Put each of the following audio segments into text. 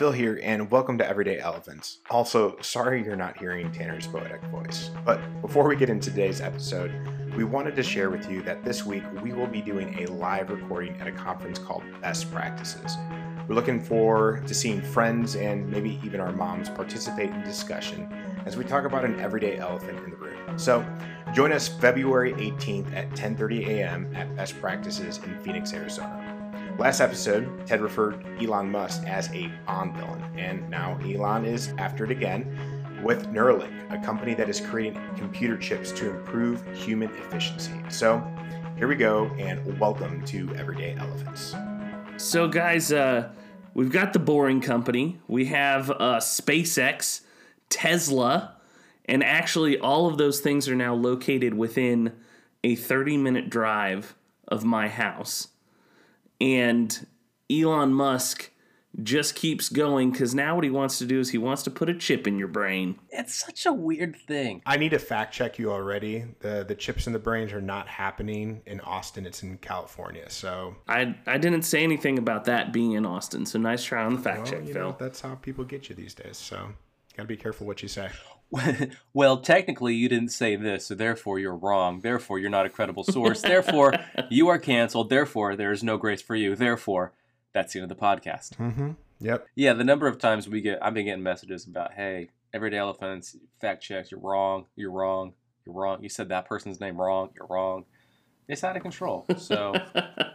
Phil here, and welcome to Everyday Elephants. Also, sorry you're not hearing Tanner's poetic voice. But before we get into today's episode, we wanted to share with you that this week we will be doing a live recording at a conference called Best Practices. We're looking forward to seeing friends and maybe even our moms participate in discussion as we talk about an everyday elephant in the room. So, join us February 18th at 10:30 a.m. at Best Practices in Phoenix, Arizona. Last episode, Ted referred Elon Musk as a Bond villain, and now Elon is after it again with Neuralink, a company that is creating computer chips to improve human efficiency. So, here we go, and welcome to Everyday Elephants. So, guys, uh, we've got the Boring Company, we have uh, SpaceX, Tesla, and actually, all of those things are now located within a 30 minute drive of my house and Elon Musk just keeps going because now what he wants to do is he wants to put a chip in your brain. It's such a weird thing. I need to fact check you already. The the chips in the brains are not happening in Austin. It's in California. So I I didn't say anything about that being in Austin. So nice try on the fact well, check, you Phil. know, that's how people get you these days. So gotta be careful what you say. well, technically, you didn't say this, so therefore you're wrong. Therefore, you're not a credible source. therefore, you are canceled. Therefore, there is no grace for you. Therefore, that's the end of the podcast. Mm-hmm. Yep. Yeah, the number of times we get, I've been getting messages about, hey, everyday elephants, fact checks, you're wrong, you're wrong, you're wrong. You said that person's name wrong, you're wrong. It's out of control. So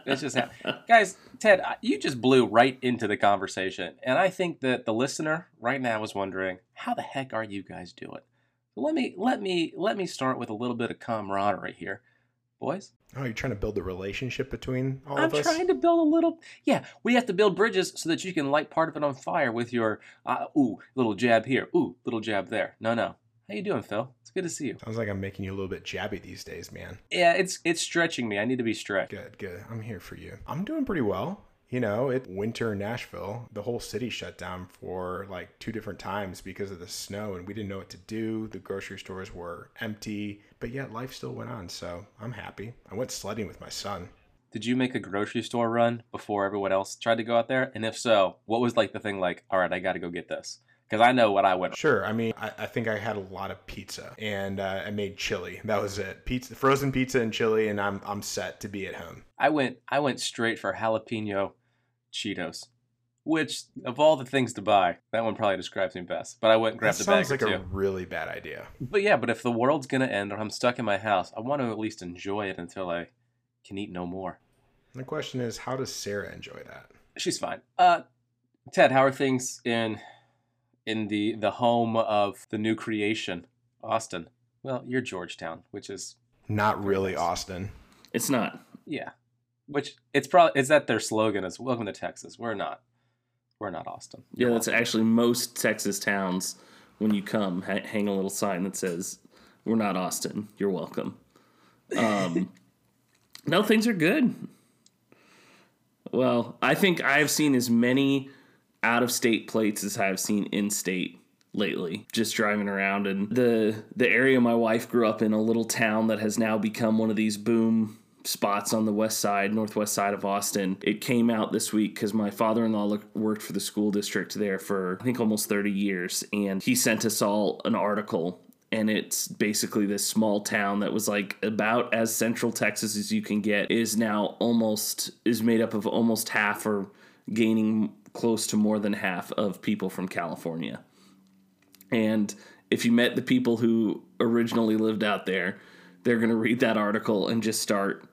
it's just, ha- guys, Ted, you just blew right into the conversation. And I think that the listener right now is wondering, how the heck are you guys doing? Let me, let me, let me start with a little bit of camaraderie here. Boys? Oh, you're trying to build the relationship between all I'm of us? I'm trying to build a little. Yeah, we have to build bridges so that you can light part of it on fire with your uh, ooh little jab here, ooh little jab there. No, no. How you doing, Phil? It's good to see you. Sounds like I'm making you a little bit jabby these days, man. Yeah, it's it's stretching me. I need to be stretched. Good, good. I'm here for you. I'm doing pretty well. You know, it winter in Nashville, the whole city shut down for like two different times because of the snow and we didn't know what to do. The grocery stores were empty, but yet life still went on, so I'm happy. I went sledding with my son. Did you make a grocery store run before everyone else tried to go out there? And if so, what was like the thing like, all right, I got to go get this? Because I know what I went. Sure. I mean, I, I think I had a lot of pizza and uh, I made chili. That was it. Pizza, frozen pizza and chili, and I'm I'm set to be at home. I went I went straight for jalapeno Cheetos, which of all the things to buy, that one probably describes me best. But I went and grabbed that a bag sounds like a really bad idea. But yeah, but if the world's gonna end or I'm stuck in my house, I want to at least enjoy it until I can eat no more. The question is, how does Sarah enjoy that? She's fine. Uh, Ted, how are things in in the the home of the new creation, Austin? Well, you're Georgetown, which is Not really nice. Austin. It's not. yeah, which it's probably is that their slogan is "Welcome to Texas." We're not, we're not Austin. Yeah, You're that's welcome. actually most Texas towns. When you come, ha- hang a little sign that says, "We're not Austin. You're welcome." Um, no, things are good. Well, I think I've seen as many out of state plates as I've seen in state lately. Just driving around and the the area my wife grew up in, a little town that has now become one of these boom spots on the west side, northwest side of Austin. It came out this week because my father in law worked for the school district there for, I think, almost 30 years. And he sent us all an article. And it's basically this small town that was like about as central Texas as you can get, is now almost, is made up of almost half or gaining close to more than half of people from California. And if you met the people who originally lived out there, they're going to read that article and just start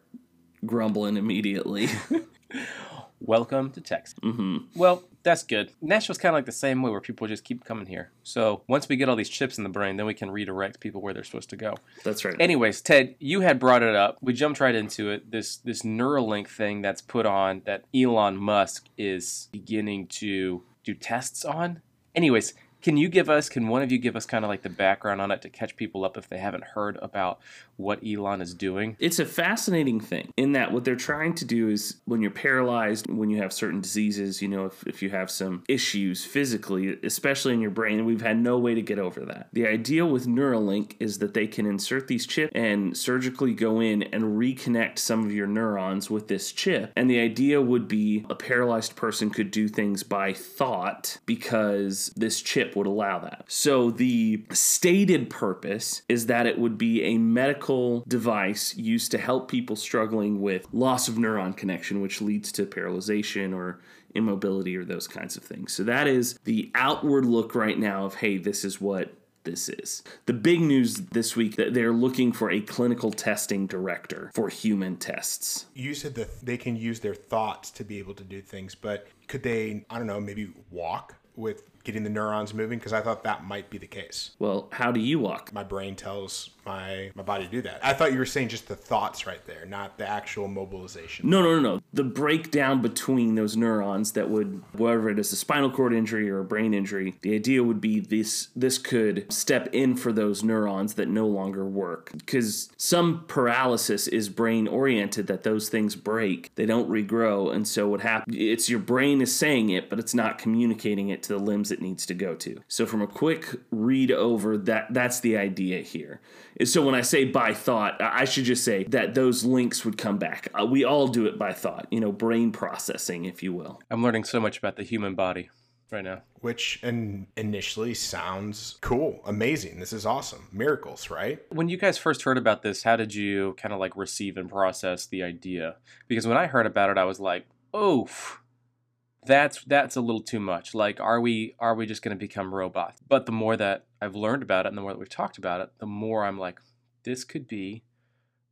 grumbling immediately. Welcome to Texas. hmm Well, that's good. Nashville's kind of like the same way where people just keep coming here. So once we get all these chips in the brain, then we can redirect people where they're supposed to go. That's right. Anyways, Ted, you had brought it up. We jumped right into it. This this Neuralink thing that's put on that Elon Musk is beginning to do tests on. Anyways, Can you give us, can one of you give us kind of like the background on it to catch people up if they haven't heard about what Elon is doing? It's a fascinating thing in that what they're trying to do is when you're paralyzed, when you have certain diseases, you know, if, if you have some issues physically, especially in your brain, we've had no way to get over that. The idea with Neuralink is that they can insert these chips and surgically go in and reconnect some of your neurons with this chip. And the idea would be a paralyzed person could do things by thought because this chip would allow that. So the stated purpose is that it would be a medical device used to help people struggling with loss of neuron connection, which leads to paralyzation or immobility or those kinds of things. So that is the outward look right now of hey, this is what this is. The big news this week that they're looking for a clinical testing director for human tests. You said that they can use their thoughts to be able to do things, but could they, I don't know, maybe walk with getting the neurons moving? Because I thought that might be the case. Well, how do you walk? My brain tells my my body to do that. I thought you were saying just the thoughts right there, not the actual mobilization. No, no, no, no. The breakdown between those neurons that would, whether it is a spinal cord injury or a brain injury, the idea would be this this could step in for those neurons that no longer work. Because some paralysis is brain oriented, that those things break, they don't regrow, and so what happens? It's your brain is saying it, but it's not communicating it to the limbs it needs to go to. So from a quick read over, that that's the idea here. So when I say by thought, I should just say that those links would come back. Uh, we all do it by thought, you know, brain processing, if you will. I'm learning so much about the human body right now. Which and initially sounds cool, amazing. This is awesome. Miracles, right? When you guys first heard about this, how did you kind of like receive and process the idea? Because when I heard about it, I was like, oof that's that's a little too much. Like are we are we just going to become robots? But the more that i've learned about it and the more that we've talked about it the more i'm like this could be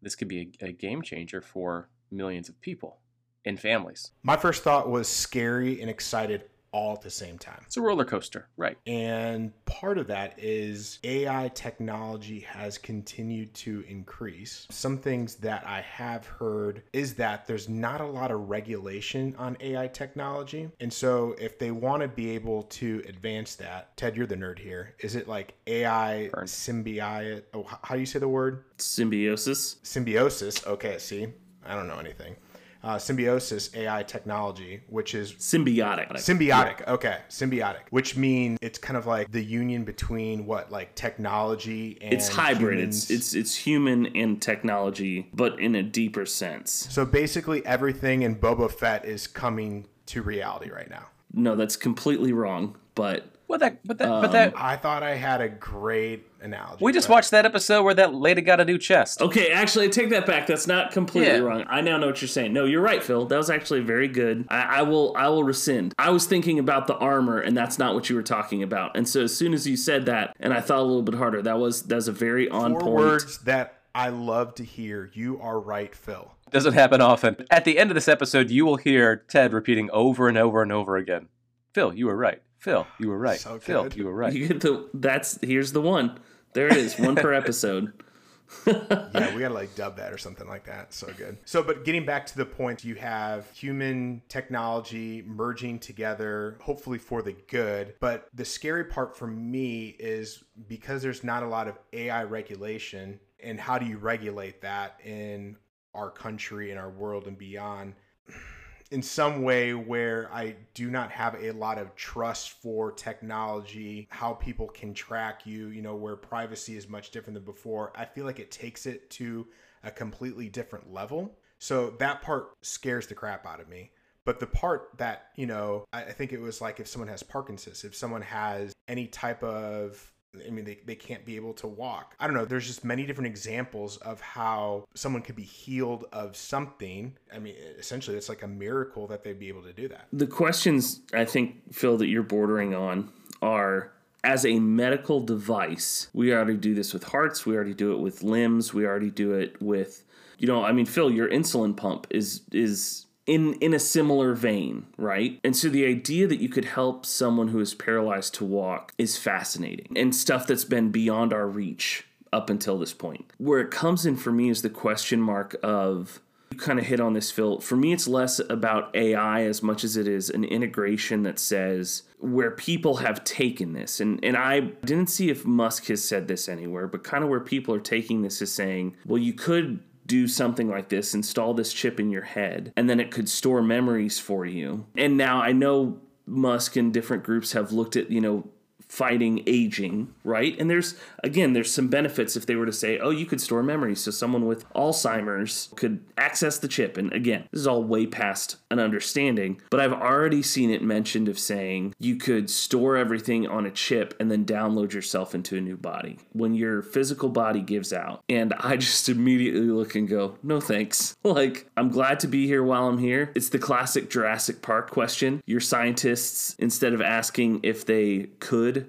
this could be a, a game changer for millions of people and families. My first thought was scary and excited all at the same time. it's a roller coaster right And part of that is AI technology has continued to increase. Some things that I have heard is that there's not a lot of regulation on AI technology. And so if they want to be able to advance that, Ted, you're the nerd here. Is it like AI symbiote? Oh, how do you say the word? Symbiosis. Symbiosis. Okay, see, I don't know anything. Uh, symbiosis AI technology, which is Symbiotic. Symbiotic. Okay, symbiotic, which means it's kind of like the union between what, like technology and it's hybrid. humans. It's it's it's human and technology, but in a deeper sense. so basically everything in Boba Fett is coming to reality right now. No, that's completely wrong. But well that but that but that um, I thought I had a great analogy. we just but- watched that episode where that lady got a new chest okay, actually, I take that back. That's not completely Yeah. wrong. I now know what you're saying. No, you're right, Phil. That was actually very good. I, I will I will rescind. I was thinking about the armor, and that's not what you were talking about. And so as soon as you said that, and I thought a little bit harder, that was that was a very on four point. words that I love to hear. You are right, Phil. doesn't happen often at the end of this episode you will hear ted repeating over and over and over again phil you were right phil you were right So phil good. you were right You get the that's here's the one. There it is, one per episode. yeah, we gotta like dub that or something like that. So good. So, but getting back to the point, you have human technology merging together, hopefully for the good. But the scary part for me is because there's not a lot of AI regulation, and how do you regulate that in our country and our world and beyond? In some way where I do not have a lot of trust for technology, how people can track you, you know, where privacy is much different than before. I feel like it takes it to a completely different level. So that part scares the crap out of me. But the part that, you know, I think it was like if someone has Parkinson's, if someone has any type of I mean, they, they can't be able to walk. I don't know. There's just many different examples of how someone could be healed of something. I mean, essentially, it's like a miracle that they'd be able to do that. The questions I think, Phil, that you're bordering on are as a medical device, we already do this with hearts, we already do it with limbs, we already do it with you know, I mean, Phil, your insulin pump is is in in a similar vein, right? And so the idea that you could help someone who is paralyzed to walk is fascinating and stuff that's been beyond our reach up until this point. Where it comes in for me is the question mark of You kind of hit on this, Phil. For me, it's less about AI as much as it is an integration that says where people have taken this. And, and I didn't see if Musk has said this anywhere, but kind of where people are taking this is saying, well, you could do something like this, install this chip in your head, and then it could store memories for you. And now I know Musk and different groups have looked at, you know, fighting aging, right? And there's again, there's some benefits if they were to say, "Oh, you could store memories so someone with Alzheimer's could access the chip." And again, this is all way past an understanding, but I've already seen it mentioned of saying you could store everything on a chip and then download yourself into a new body when your physical body gives out. And I just immediately look and go, "No thanks." Like, I'm glad to be here while I'm here. It's the classic Jurassic Park question. Your scientists instead of asking if they could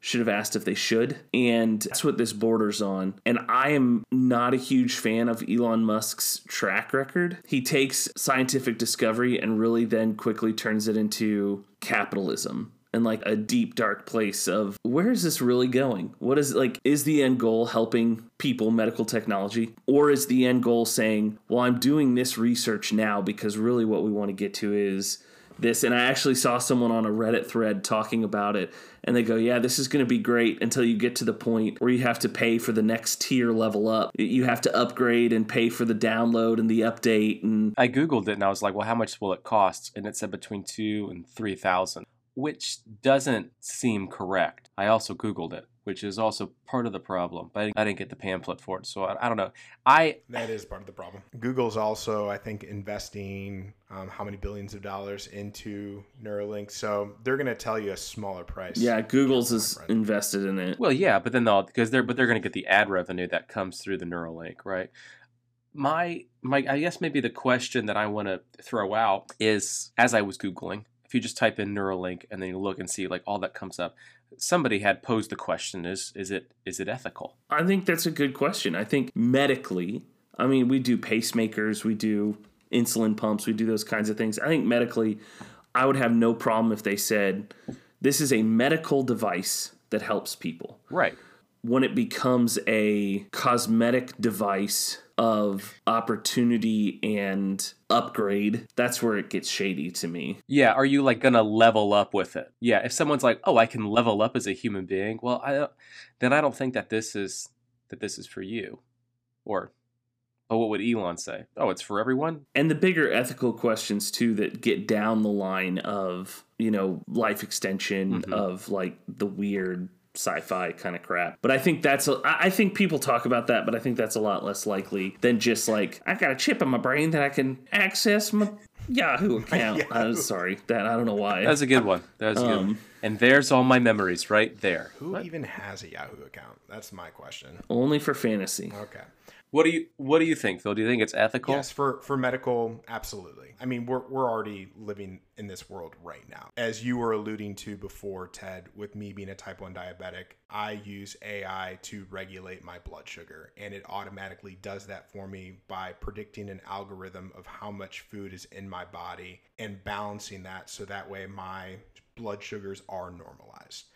should have asked if they should. And that's what this borders on. And I am not a huge fan of Elon Musk's track record. He takes scientific discovery and really then quickly turns it into capitalism and like a deep dark place of where is this really going what is like is the end goal helping people medical technology or is the end goal saying well i'm doing this research now because really what we want to get to is this and i actually saw someone on a reddit thread talking about it and they go yeah this is going to be great until you get to the point where you have to pay for the next tier level up you have to upgrade and pay for the download and the update and I googled it and I was like, well, how much will it cost? And it said between two and three thousand, which doesn't seem correct. I also googled it, which is also part of the problem. But I didn't get the pamphlet for it, so I, I don't know. I That is part of the problem. Google's also, I think, investing um, how many billions of dollars into Neuralink. So they're going to tell you a smaller price. yeah google's is invested in it well, yeah, but then they'll because they're but they're going to get the ad revenue that comes through the Neuralink, right? My my I guess maybe the question that I want to throw out is as I was googling, if you just type in Neuralink and then you look and see like all that comes up, somebody had posed the question: Is is it is it ethical? I think that's a good question. I think medically, I mean, we do pacemakers, we do insulin pumps, we do those kinds of things. I think medically, I would have no problem if they said this is a medical device that helps people. Right. When it becomes a cosmetic device of opportunity and upgrade, that's where it gets shady to me. Yeah, are you like gonna level up with it? Yeah, if someone's like, "Oh, I can level up as a human being," well, I then I don't think that this is that this is for you, or, oh, what would Elon say? Oh, it's for everyone. and the bigger ethical questions too that get down the line of you know life extension Mhm. of like the weird sci-fi kind of crap but i think that's a, i I think people talk about that but i think that's a lot less likely than just like i got a chip in my brain that i can access my yahoo account i'm sorry that i don't know why That's a good one. That's a good. Um, one. And there's all my memories right there. Who even has a Yahoo account? That's my question. only for fantasy Okay. What do you What do you think, Phil? Do you think it's ethical? Yes, for for medical, absolutely. I mean, we're we're already living in this world right now. As you were alluding to before, Ted, with me being a type 1 diabetic, I use AI to regulate my blood sugar, and it automatically does that for me by predicting an algorithm of how much food is in my body and balancing that so that way my blood sugars are normalized.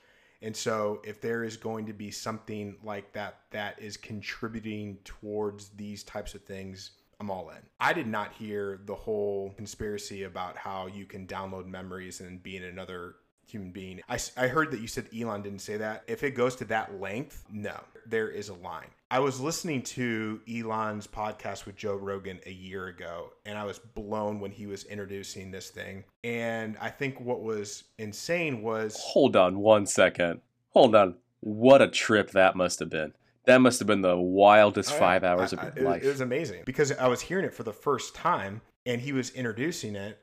And so, if there is going to be something like that that is contributing towards these types of things, I'm all in. I did not hear the whole conspiracy about how you can download memories and be in another human being. I heard that you said Elon didn't say that. If it goes to that length, no, there is a line. I was listening to Elon's podcast with Joe Rogan a year ago, and I was blown when he was introducing this thing. And I think what was insane was Hold on one second. Hold on. What a trip that must have been. That must have been the wildest Oh, yeah. five hours I- of your life. It was amazing because I was hearing it for the first time and he was introducing it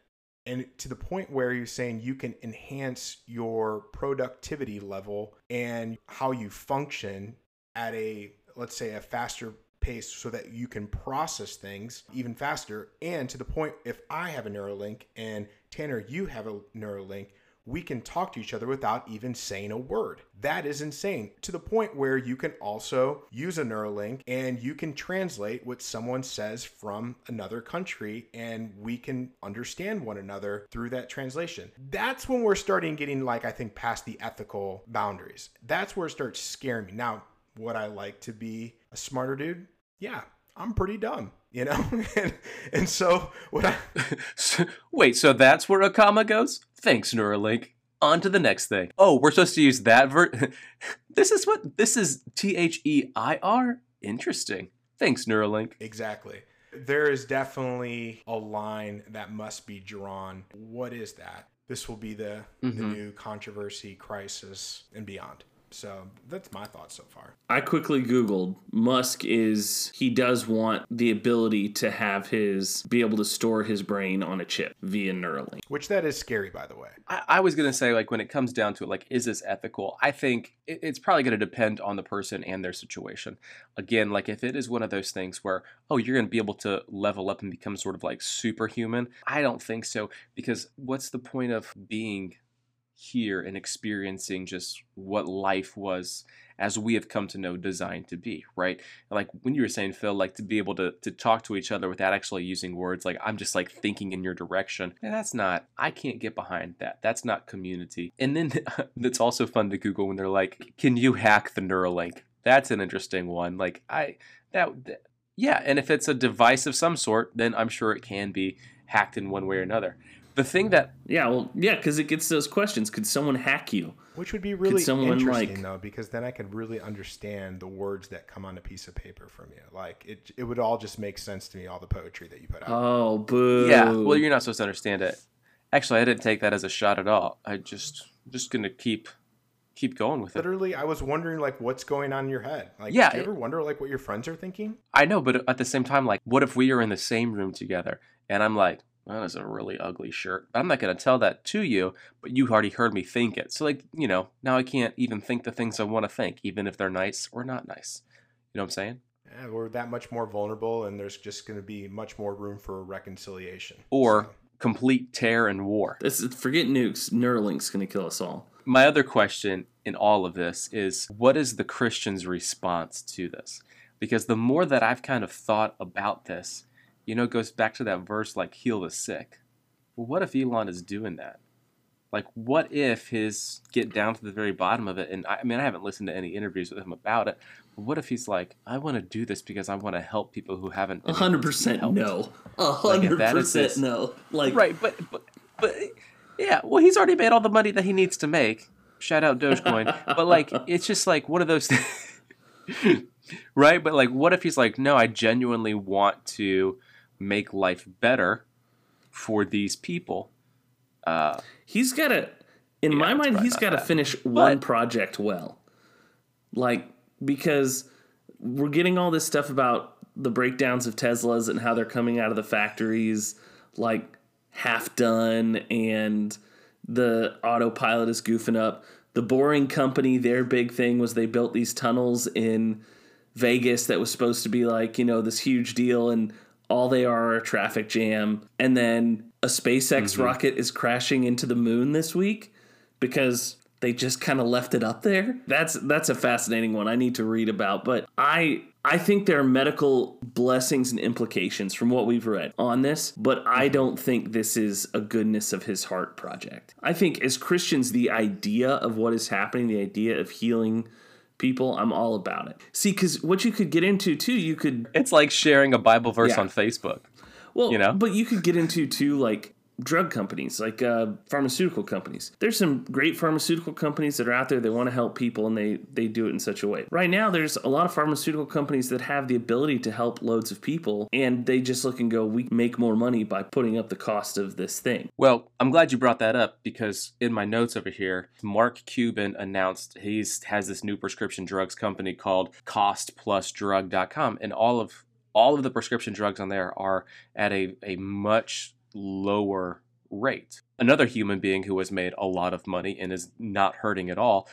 and to the point where he was saying you can enhance your productivity level and how you function at a let's say a faster pace so that you can process things even faster and to the point if I have a Neuralink and Tanner you have a Neuralink we can talk to each other without even saying a word. That is insane. To the point where you can also use a Neuralink and you can translate what someone says from another country and we can understand one another through that translation. That's when we're starting getting like I think past the ethical boundaries. That's where it starts scaring me. Now, would I like to be a smarter dude? Yeah, I'm pretty dumb. you know? and, and so what I Wait, so that's where a comma goes? Thanks, Neuralink. On to the next thing. Oh, we're supposed to use that ver This is what this is T H E I R? Interesting. Thanks, Neuralink. Exactly. There is definitely a line that must be drawn. What is that? This will be the, the Mhm. new controversy, crisis, and beyond. So that's my thoughts so far. I quickly Googled Musk is he does want the ability to have his be able to store his brain on a chip via Neuralink. Which that is scary, by the way. I, I was gonna say, like, when it comes down to it, like, is this ethical? I think it, it's probably gonna depend on the person and their situation. Again, like, if it is one of those things where, oh, you're gonna be able to level up and become sort of like superhuman, I don't think so. Because what's the point of being here and experiencing just what life was as we have come to know designed to be, right? Like when you were saying, Phil, like to be able to to talk to each other without actually using words, like I'm just like thinking in your direction. And that's not I can't get behind that. That's not community. And then it's also fun to Google when they're like, can you hack the Neuralink? That's an interesting one. Like I that, that yeah, and if it's a device of some sort, then I'm sure it can be hacked in one way or another. The thing that Yeah, well, yeah, because it gets those questions. Could someone hack you? Which would be really interesting like- though, because then I could really understand the words that come on a piece of paper from you. Like it, it would all just make sense to me. All the poetry that you put out. Oh, boo. Yeah, well, you're not supposed to understand it. Actually, I didn't take that as a shot at all. I just just gonna keep keep going with it. Literally, I was wondering like what's going on in your head. Like, Yeah, do you it- ever wonder like what your friends are thinking? I know, but at the same time, like, what if we are in the same room together and I'm like, well, that's a really ugly shirt. I'm not gonna tell that to you, but you already heard me think it. So like, you know, now I can't even think the things I want to think, even if they're nice or not nice. You know what I'm saying? Yeah, we're that much more vulnerable, and there's just going to be much more room for reconciliation. Or So, complete tear and war. This is, forget nukes. Neuralink's going to kill us all. My other question in all of this is what is the Christian's response to this? Because the more that I've kind of thought about this, you know, it goes back to that verse like heal the sick. Well, what if Elon is doing that? Like, what if his get down to the very bottom of it? And I, I mean, I haven't listened to any interviews with him about it. But what if he's like, I want to do this because I want to help people who haven't. A hundred able to be percent no. A hundred if that is percent no. Like Right, but but but yeah, well, he's already made all the money that he needs to make. Shout out Dogecoin. but like, it's just like one of those things, right? But like, what if he's like, no, I genuinely want to make life better for these people. Uh, he's got to. In Yeah, my mind, he's got to finish one project well. Like because we're getting all this stuff about the breakdowns of Teslas and how they're coming out of the factories like half done and the autopilot is goofing up. The Boring Company, their big thing was they built these tunnels in Vegas that was supposed to be like, you know, this huge deal and all they are a traffic jam. And then a SpaceX mm-hmm. rocket is crashing into the moon this week because they just kind of left it up there. That's that's a fascinating one I need to read about, but I I think there are medical blessings and implications from what we've read on this, but I mm-hmm. don't think this is a goodness of his heart project. I think as Christians the idea of what is happening, the idea of healing people, I'm all about it. See, cuz what you could get into too, you could it's like sharing a Bible verse Yeah. on Facebook. well, You know? but you could get into too like drug companies, like uh, pharmaceutical companies. There's some great pharmaceutical companies that are out there. They want to help people, and they they do it in such a way. Right now, there's a lot of pharmaceutical companies that have the ability to help loads of people, and they just look and go, "We make more money by putting up the cost of this thing." Well, I'm glad you brought that up because in my notes over here, Mark Cuban announced he has this new prescription drugs company called costplusdrug.com and all of all of the prescription drugs on there are at a, a much lower rate. Another human being who has made a lot of money and is not hurting at all.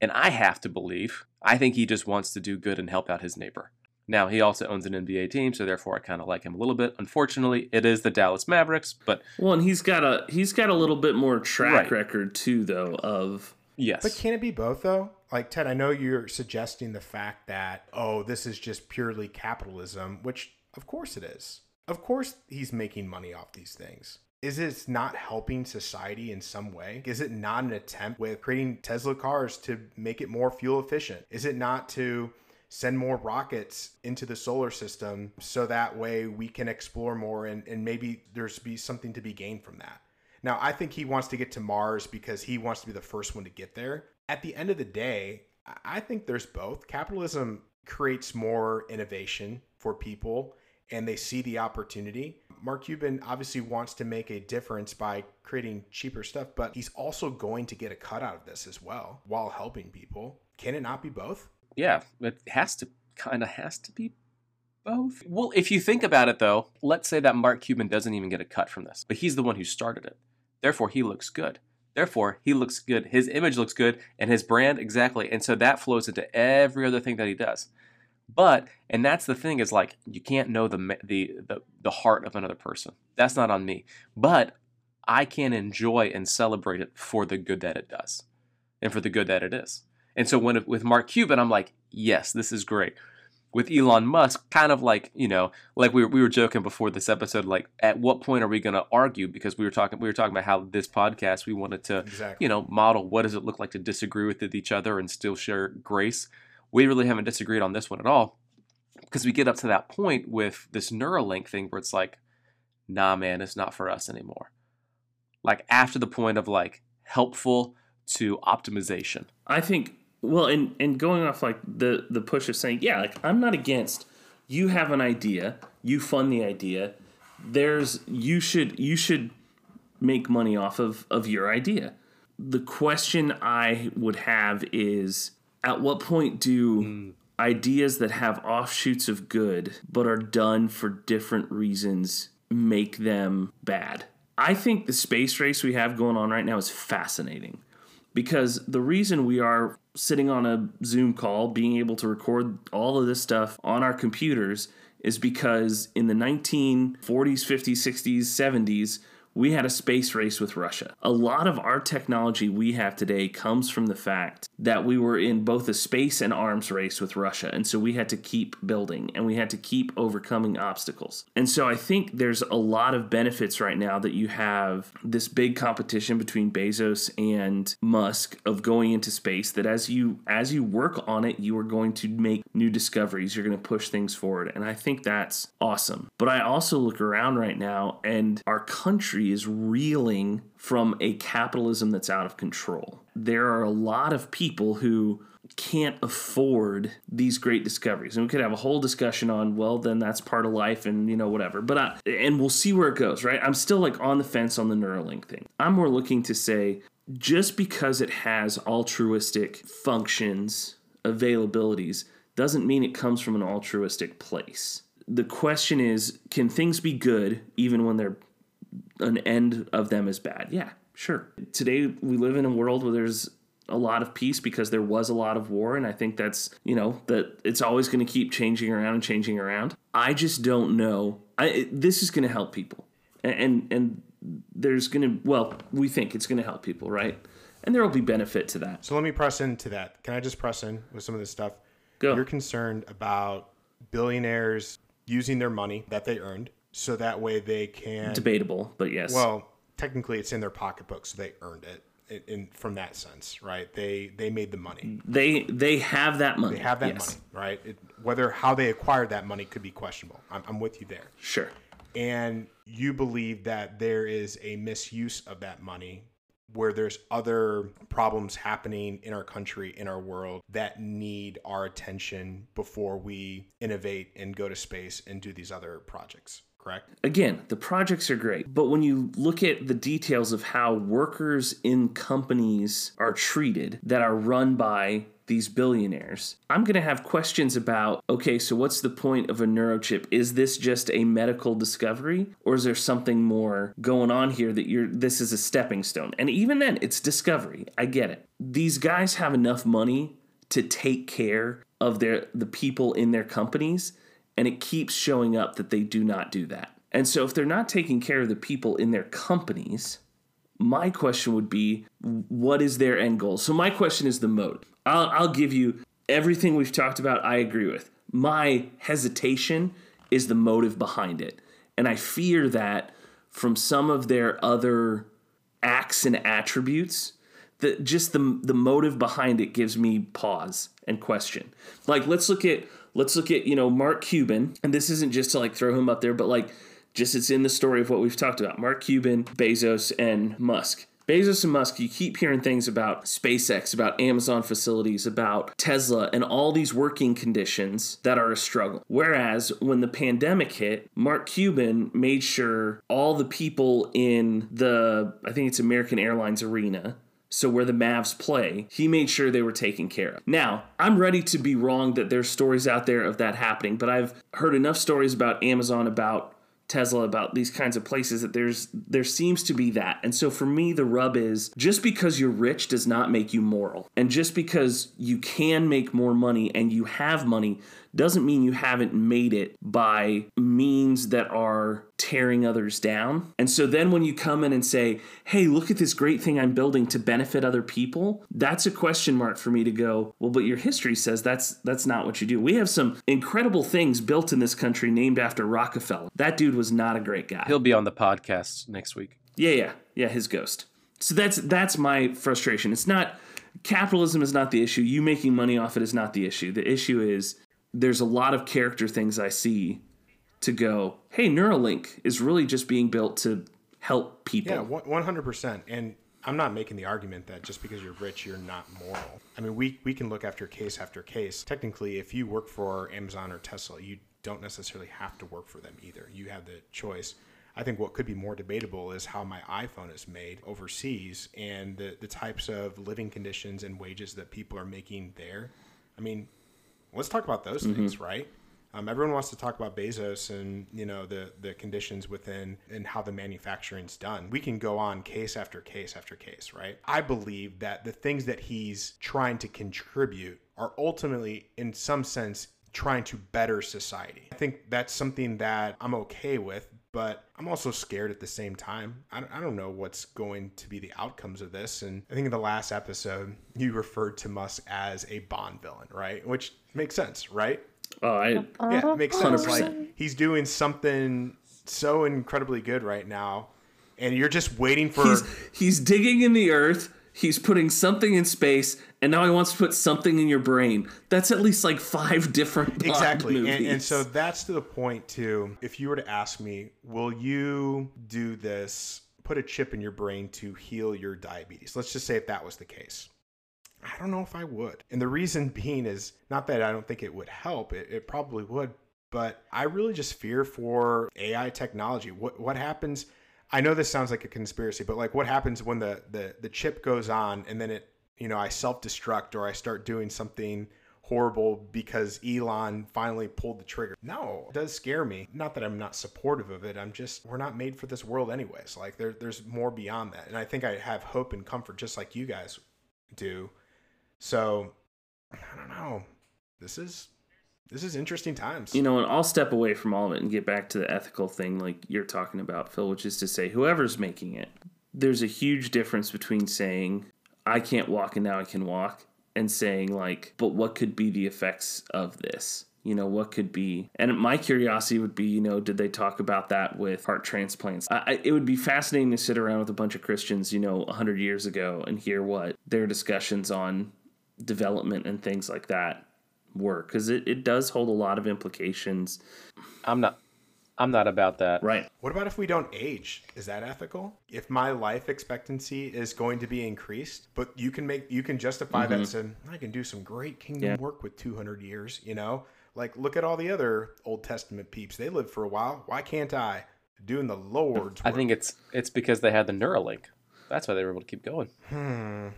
And I have to believe, I think he just wants to do good and help out his neighbor. Now, he also owns an NBA team, so therefore I kind of like him a little bit. Unfortunately, it is the Dallas Mavericks, but Well, and he's got a he's got a little bit more track Right. record too, though. Of yes. But can it be both though? Like Ted, I know you're suggesting the fact that oh, this is just purely capitalism, which of course it is. Of course he's making money off these things. Is it not helping society in some way? Is it not an attempt with creating Tesla cars to make it more fuel efficient? Is it not to send more rockets into the solar system so that way we can explore more and, and maybe there's be something to be gained from that. Now, I think he wants to get to Mars because he wants to be the first one to get there. At the end of the day, I think there's both. Capitalism creates more innovation for people and they see the opportunity. Mark Cuban obviously wants to make a difference by creating cheaper stuff, but he's also going to get a cut out of this as well while helping people. Can it not be both? Yeah, it has to kind of has to be both. Well, if you think about it though, let's say that Mark Cuban doesn't even get a cut from this, but he's the one who started it. Therefore, he looks good. Therefore, he looks good. His image looks good and his brand exactly. And so that flows into every other thing that he does. But and that's the thing is like you can't know the the the, the heart of another person. That's not on me. But I can enjoy and celebrate it for the good that it does and for the good that it is. And so when with Mark Cuban, I'm like, yes, this is great with Elon Musk, kind of like you know, like we were, we were joking before this episode, like at what point are we going to argue? Because we were talking we were talking about how this podcast we wanted to Exactly. you know model what does it look like to disagree with each other and still share grace. We really haven't disagreed on this one at all because we get up to that point with this Neuralink thing where it's like, nah, man, it's not for us anymore. Like after the point of like helpful to optimization. I think well, and and going off like the the push of saying, yeah, like I'm not against. You have an idea, you fund the idea. There's you should you should make money off of of your idea. The question I would have is, at what point do mm. ideas that have offshoots of good but are done for different reasons make them bad? I think the space race we have going on right now is fascinating because the reason we are sitting on a Zoom call, being able to record all of this stuff on our computers, is because in the 1940s, 50s, 60s, 70s, we had a space race with Russia. A lot of our technology we have today comes from the fact that we were in both a space and arms race with Russia. And so we had to keep building and we had to keep overcoming obstacles. And so I think there's a lot of benefits right now that you have this big competition between Bezos and Musk of going into space that as you as you work on it, you are going to make new discoveries. You're going to push things forward. And I think that's awesome. But I also look around right now and our country is reeling from a capitalism that's out of control. There are a lot of people who can't afford these great discoveries. And we could have a whole discussion on, well, then that's part of life and, you know, whatever. But, I, and we'll see where it goes, right? I'm still like on the fence on the Neuralink thing. I'm more looking to say, just because it has altruistic functions, availabilities, doesn't mean it comes from an altruistic place. The question is, can things be good even when they're an end of them is bad. Yeah, sure. Today we live in a world where there's a lot of peace because there was a lot of war and I think that's, you know, that it's always going to keep changing around and changing around. I just don't know. I it, this is going to help people. And and, and there's going to well, we think it's going to help people, right? And there will be benefit to that. So let me press into that. Can I just press in with some of this stuff? Go. You're concerned about billionaires using their money that they earned so that way they can Debatable, but yes. well technically it's in their pocketbook so they earned it in, in from that sense right they they made the money they they have that money. they have that yes. money right it, whether how they acquired that money could be questionable I'm, I'm with you there Sure. and you believe that there is a misuse of that money where there's other problems happening in our country in our world that need our attention before we innovate and go to space and do these other projects correct again, the projects are great, but when you look at the details of how workers in companies are treated that are run by these billionaires, I'm going to have questions about okay, so what's the point of a neurochip? Is this just a medical discovery or is there something more going on here that you're this is a stepping stone? And even then, it's discovery. I get it. These guys have enough money to take care of their the people in their companies and it keeps showing up that they do not do that. And so if they're not taking care of the people in their companies, my question would be what is their end goal? So my question is the motive. I'll, I'll give you everything we've talked about, I agree with. My hesitation is the motive behind it. And I fear that from some of their other acts and attributes, that just the the motive behind it gives me pause and question. Like let's look at let's look at you know Mark Cuban, and this isn't just to like throw him up there, but like just it's in the story of what we've talked about: Mark Cuban, Bezos, and Musk. Bezos and Musk, you keep hearing things about SpaceX, about Amazon facilities, about Tesla, and all these working conditions that are a struggle. Whereas when the pandemic hit, Mark Cuban made sure all the people in the, I think it's American Airlines Arena, so where the Mavs play, he made sure they were taken care of. Now, I'm ready to be wrong that there's stories out there of that happening, but I've heard enough stories about Amazon, about Tesla about these kinds of places that there's there seems to be that. And so for me the rub is just because you're rich does not make you moral. And just because you can make more money and you have money doesn't mean you haven't made it by means that are tearing others down. And so then when you come in and say, hey, look at this great thing I'm building to benefit other people, that's a question mark for me to go, well, but your history says that's that's not what you do. We have some incredible things built in this country named after Rockefeller. That dude was not a great guy. He'll be on the podcast next week. Yeah, yeah. Yeah, his ghost. So that's that's my frustration. It's not capitalism is not the issue. You making money off it is not the issue. The issue is there's a lot of character things I see to go, hey, Neuralink is really just being built to help people. Yeah, one hundred percent. And I'm not making the argument that just because you're rich, you're not moral. I mean, we we can look after case after case. Technically, if you work for Amazon or Tesla, you don't necessarily have to work for them either. You have the choice. I think what could be more debatable is how my iPhone is made overseas and the, the types of living conditions and wages that people are making there. I mean, let's talk about those mm-hmm. things, right? Um, everyone wants to talk about Bezos and you know the the conditions within and how the manufacturing's done. We can go on case after case after case, right? I believe that the things that he's trying to contribute are ultimately, in some sense, trying to better society. I think that's something that I'm okay with, but I'm also scared at the same time. I, I don't know what's going to be the outcomes of this. And I think in the last episode, you referred to Musk as a Bond villain, right? Which makes sense, right? Oh, I yeah, it makes sense. 100%. Like he's doing something so incredibly good right now, and you're just waiting for. He's, he's digging in the earth. He's putting something in space, and now he wants to put something in your brain. That's at least like five different Bond exactly, movies. And, and so that's to the point too. If you were to ask me, will you do this? Put a chip in your brain to heal your diabetes. Let's just say if that was the case. I don't know if I would. And the reason being is not that I don't think it would help, it, it probably would, but I really just fear for AI technology. What what happens? I know this sounds like a conspiracy, but like what happens when the the, the chip goes on and then it, you know, I self-destruct or I start doing something horrible because Elon finally pulled the trigger. No, it does scare me. Not that I'm not supportive of it. I'm just we're not made for this world anyways. Like there there's more beyond that. And I think I have hope and comfort just like you guys do so I don't know. This is this is interesting times. You know, and I'll step away from all of it and get back to the ethical thing like you're talking about, Phil, which is to say whoever's making it, there's a huge difference between saying I can't walk and now I can walk and saying like, but what could be the effects of this? you know what could be and my curiosity would be you know did they talk about that with heart transplants I, it would be fascinating to sit around with a bunch of christians you know 100 years ago and hear what their discussions on development and things like that work because it, it does hold a lot of implications. I'm not I'm not about that. Right. What about if we don't age? Is that ethical? If my life expectancy is going to be increased, but you can make you can justify mm-hmm. that saying I can do some great kingdom yeah. work with 200 years, you know? Like look at all the other Old Testament peeps. They lived for a while. Why can't I? Doing the Lord's work. I think it's it's because they had the Neuralink. That's why they were able to keep going. Hmm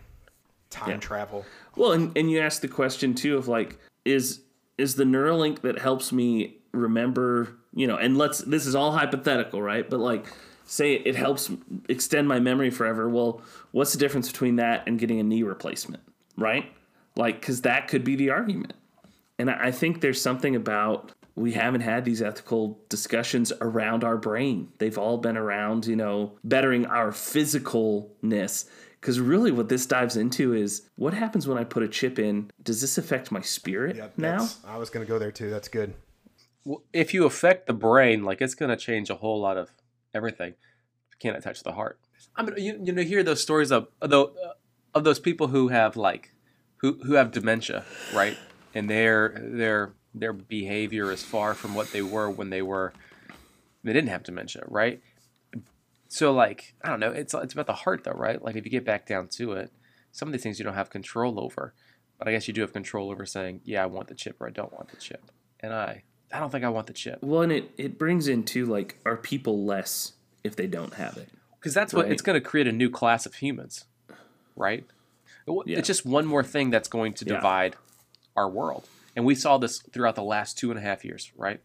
time yeah. travel. Well, and, and you asked the question too of like, is is the Neuralink that helps me remember, you know, and let's this is all hypothetical, right? But like say it helps extend my memory forever. Well, what's the difference between that and getting a knee replacement, right? Like, because that could be the argument. And I think there's something about we haven't had these ethical discussions around our brain. They've all been around, you know, bettering our physicalness because really, what this dives into is what happens when I put a chip in? Does this affect my spirit yep, now? I was going to go there too. That's good. Well, if you affect the brain, like it's going to change a whole lot of everything. You can't touch the heart. I mean, you, you know, hear those stories of, of, of those people who have like who who have dementia, right? And their their their behavior is far from what they were when they were they didn't have dementia, right? So like I don't know, it's it's about the heart though, right? Like if you get back down to it, some of these things you don't have control over, but I guess you do have control over saying, yeah, I want the chip or I don't want the chip, and I I don't think I want the chip Well, and it, it brings into like, are people less if they don't have it? because that's what it's going to create a new class of humans, right? Yeah. It's just one more thing that's going to Yeah. divide our world, and we saw this throughout the last two and a half years, right?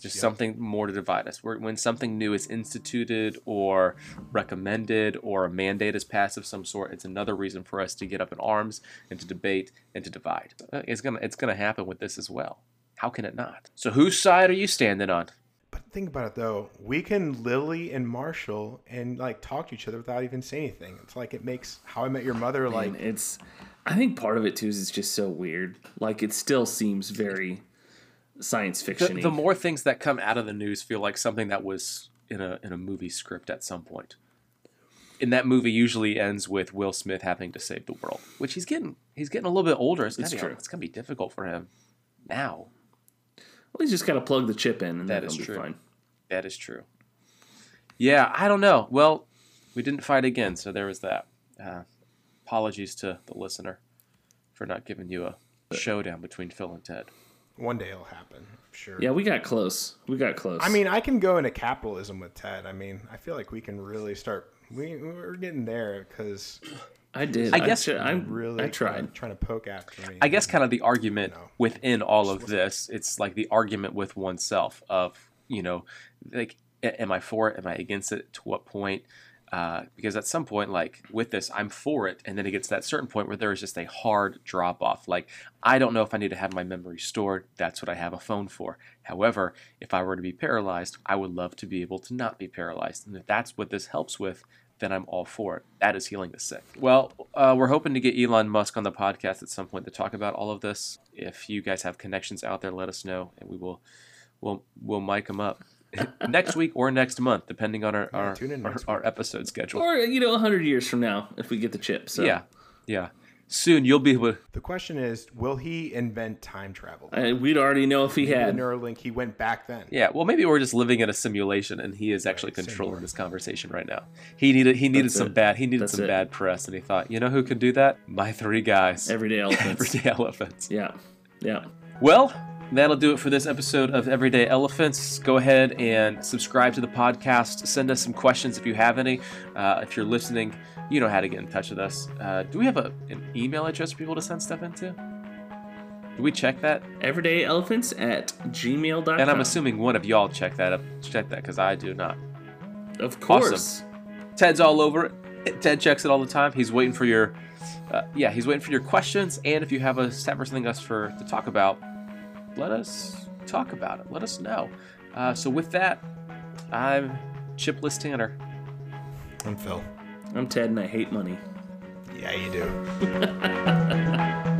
Just Yep. something more to divide us. When something new is instituted or recommended or a mandate is passed of some sort, it's another reason for us to get up in arms and to debate and to divide. Uh, It's gonna it's gonna happen with this as well. How can it not? So whose side are you standing on? But think about it though. We can Lily and Marshall and like talk to each other without even saying anything. It's like it makes How I Met Your Mother like And it's, I think part of it too is it's just so weird. Like it still seems very science fiction. the more things that come out of the news feel like something that was in a in a movie script at some point. And that movie usually ends with Will Smith having to save the world, which he's getting he's getting a little bit older. It's, It's be, true. it's gonna be difficult for him now. well, he's just got to plug the chip in, and That be true. fine. That is true. Yeah, I don't know. Well, we didn't fight again, so there was that. Uh, apologies to the listener for not giving you a showdown between Phil and Ted. One day it'll happen. I'm sure. Yeah, we got close. We got close. I mean, I can go into capitalism with Ted. I mean, I feel like we can really start. We we're getting there because I did. I I guess I, am really I tried. trying to poke after me. I guess kind of the argument No. within all of this, it's like the argument with oneself of, you know, like, am I for it? Am I against it? To what point? Uh, because at some point, like with this, I'm for it, and then it gets to that certain point where there is just a hard drop off. Like, I don't know if I need to have my memory stored. That's what I have a phone for. However, if I were to be paralyzed, I would love to be able to not be paralyzed. And if that's what this helps with, then I'm all for it. That is healing the sick. Well, uh, we're hoping to get Elon Musk on the podcast at some point to talk about all of this. If you guys have connections out there, let us know, and we will we'll we'll mic them up next week or next month, depending on our our, tune in our, our episode schedule. Or you know, hundred years from now, if we get the chip. So Yeah, yeah. Soon you'll be able. to... the question is, will he invent time travel? I, we'd already know if he the had. Neuralink, he went back then. Yeah, well, maybe we're just living in a simulation, and he is actually same controlling here. this conversation right now. He needed he needed That's some it. bad he needed That's some it. bad press, and he thought, you know who can do that? My three guys, Everyday elephants. everyday elephants. yeah, yeah. Well, that'll do it for this episode of Everyday Elephants. Go ahead and subscribe to the podcast. Send us some questions if you have any. Uh, if you're listening, you know how to get in touch with us. Uh, do we have a, an email address for people to send stuff into? Do we check that? Everyday elephants at gmail.com. And I'm assuming one of y'all check that up. Check that because I do not. Of course. Ted's all over it. Ted checks it all the time. He's waiting for your, uh, yeah, he's waiting for your questions. And if you have a for something else for to talk about, let us talk about it. Let us know. Uh, so with that, I'm Chipless Tanner. I'm Phil. I'm Ted and I hate money. Yeah, you do.